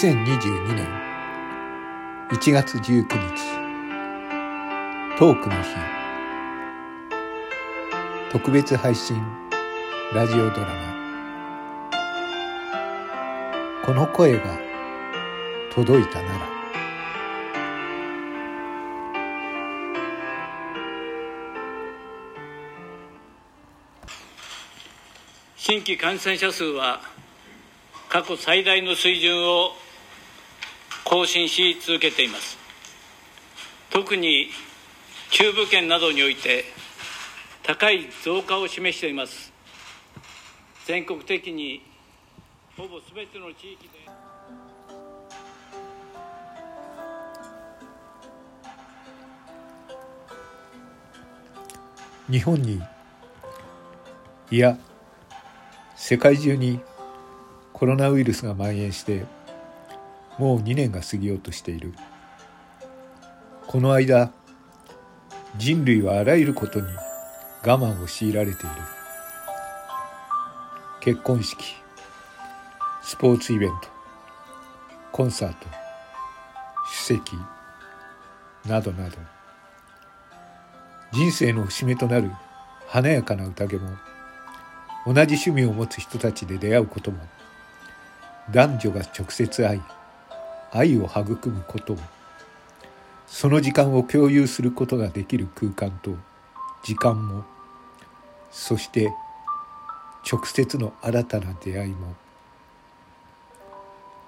2022年1月19日トークの日。特別配信ラジオドラマ。この声が届いたなら。新規感染者数は過去最大の水準を更新し続けています。特に中部圏などにおいて高い増加を示しています。全国的にほぼすべての地域で。日本にいや世界中にコロナウイルスが蔓延してもう2年が過ぎようとしている。この間人類はあらゆることに我慢を強いられている。結婚式スポーツイベントコンサート首席などなど。人生の節目となる華やかな宴も同じ趣味を持つ人たちで出会うことも男女が直接会い愛を育むこともその時間を共有することができる空間と時間もそして直接の新たな出会いも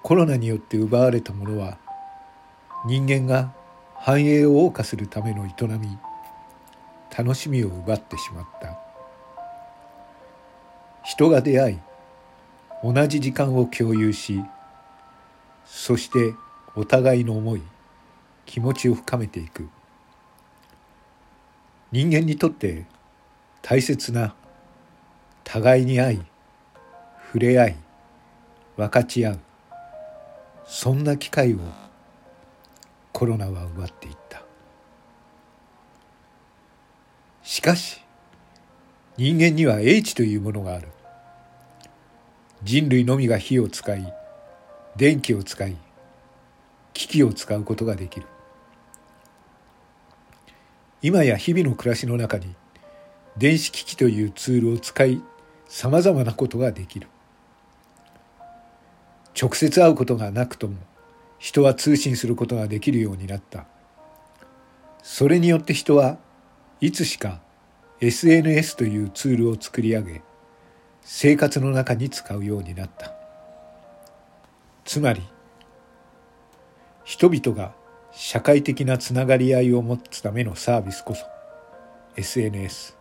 コロナによって奪われたものは人間が繁栄を謳歌するための営み楽しみを奪ってしまった。人が出会い同じ時間を共有しそしてお互いの思い気持ちを深めていく。人間にとって大切な互いに愛触れ合い分かち合うそんな機会をコロナは奪っていった。しかし人間には英知というものがある。人類のみが火を使い電気を使い機器を使うことができる。今や日々の暮らしの中に電子機器というツールを使いさまざまなことができる。直接会うことがなくとも人は通信することができるようになった。それによって人はいつしか SNS というツールを作り上げ生活の中に使うようになった。つまり人々が社会的なつながり合いを持つためのサービスこそ SNS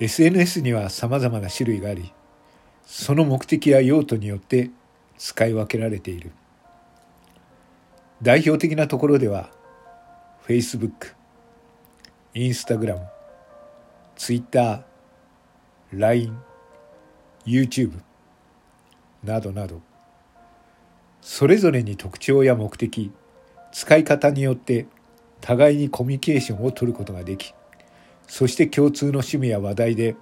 SNS には様々な種類がありその目的や用途によって使い分けられている。代表的なところでは Facebook、Instagram、Twitter、LINE、YouTube などなど。それぞれに特徴や目的使い方によって互いにコミュニケーションを取ることができそして共通の趣味や話題で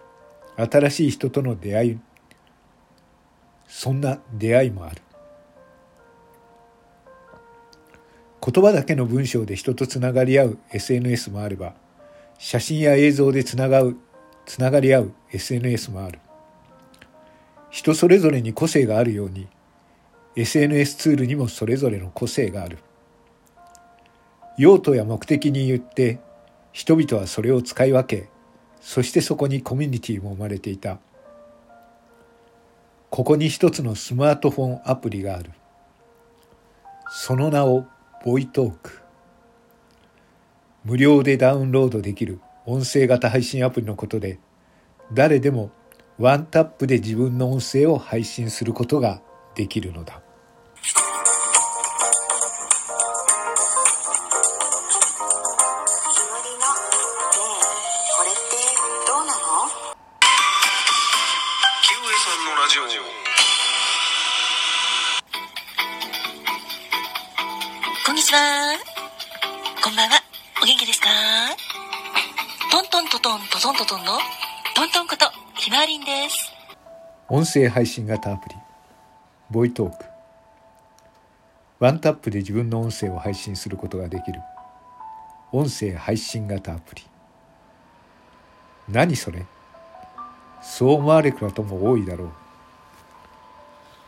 新しい人との出会いそんな出会いもある。言葉だけの文章で人とつながり合う SNS もあれば写真や映像でつながうつながり合う SNS もある。人それぞれに個性があるように SNS ツールにもそれぞれの個性がある。用途や目的によって人々はそれを使い分けそしてそこにコミュニティも生まれていた。ここに一つのスマートフォンアプリがある。その名をボイトーク。無料でダウンロードできる音声型配信アプリのことで誰でもワンタップで自分の音声を配信することができるのだこんにちは。こんばんは。お元気ですか？トントントトントトントトンのトントンことひまわりんです。音声配信型アプリボイトーク。ワンタップで自分の音声を配信することができる。音声配信型アプリ。何それ？そう思われる方も多いだろう。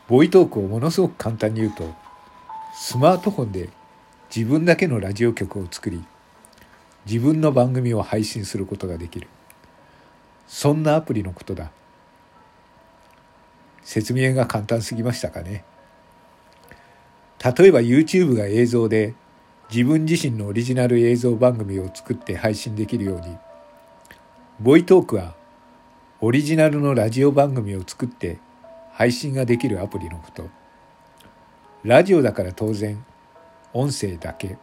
ボイトークをものすごく簡単に言うとスマートフォンで自分だけのラジオ局を作り自分の番組を配信することができる。そんなアプリのことだ。説明が簡単すぎましたかね。例えば YouTube が映像で自分自身のオリジナル映像番組を作って配信できるようにボイトークはオリジナルのラジオ番組を作って配信ができるアプリのこと。ラジオだから当然音声だけ。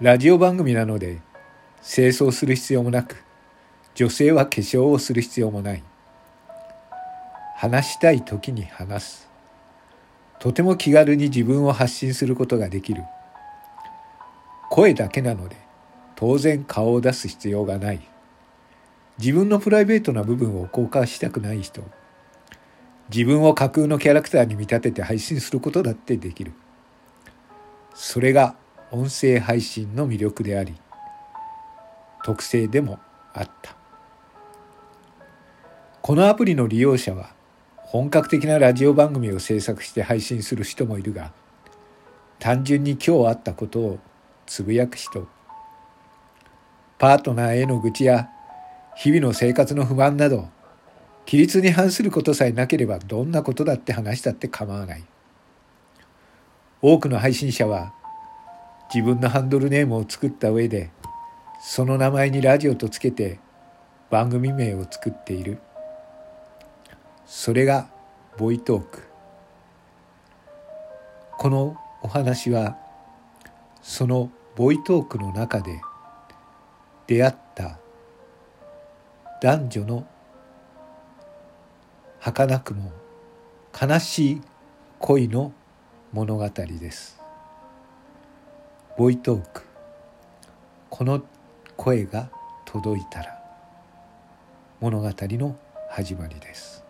ラジオ番組なので清掃する必要もなく女性は化粧をする必要もない。話したい時に話す。とても気軽に自分を発信することができる。声だけなので当然顔を出す必要がない。自分のプライベートな部分を公開したくない人。自分を架空のキャラクターに見立てて配信することだってできる。それが音声配信の魅力であり特性でもあった。このアプリの利用者は本格的なラジオ番組を制作して配信する人もいるが単純に今日あったことをつぶやく人パートナーへの愚痴や日々の生活の不満など規律に反することさえなければどんなことだって話したって構わない。多くの配信者は自分のハンドルネームを作った上でその名前にラジオとつけて番組名を作っている。それがボイトーク。このお話はそのボイトークの中で出会った男女の儚くも悲しい恋の物語です。ボイトーク。この声が届いたら物語の始まりです。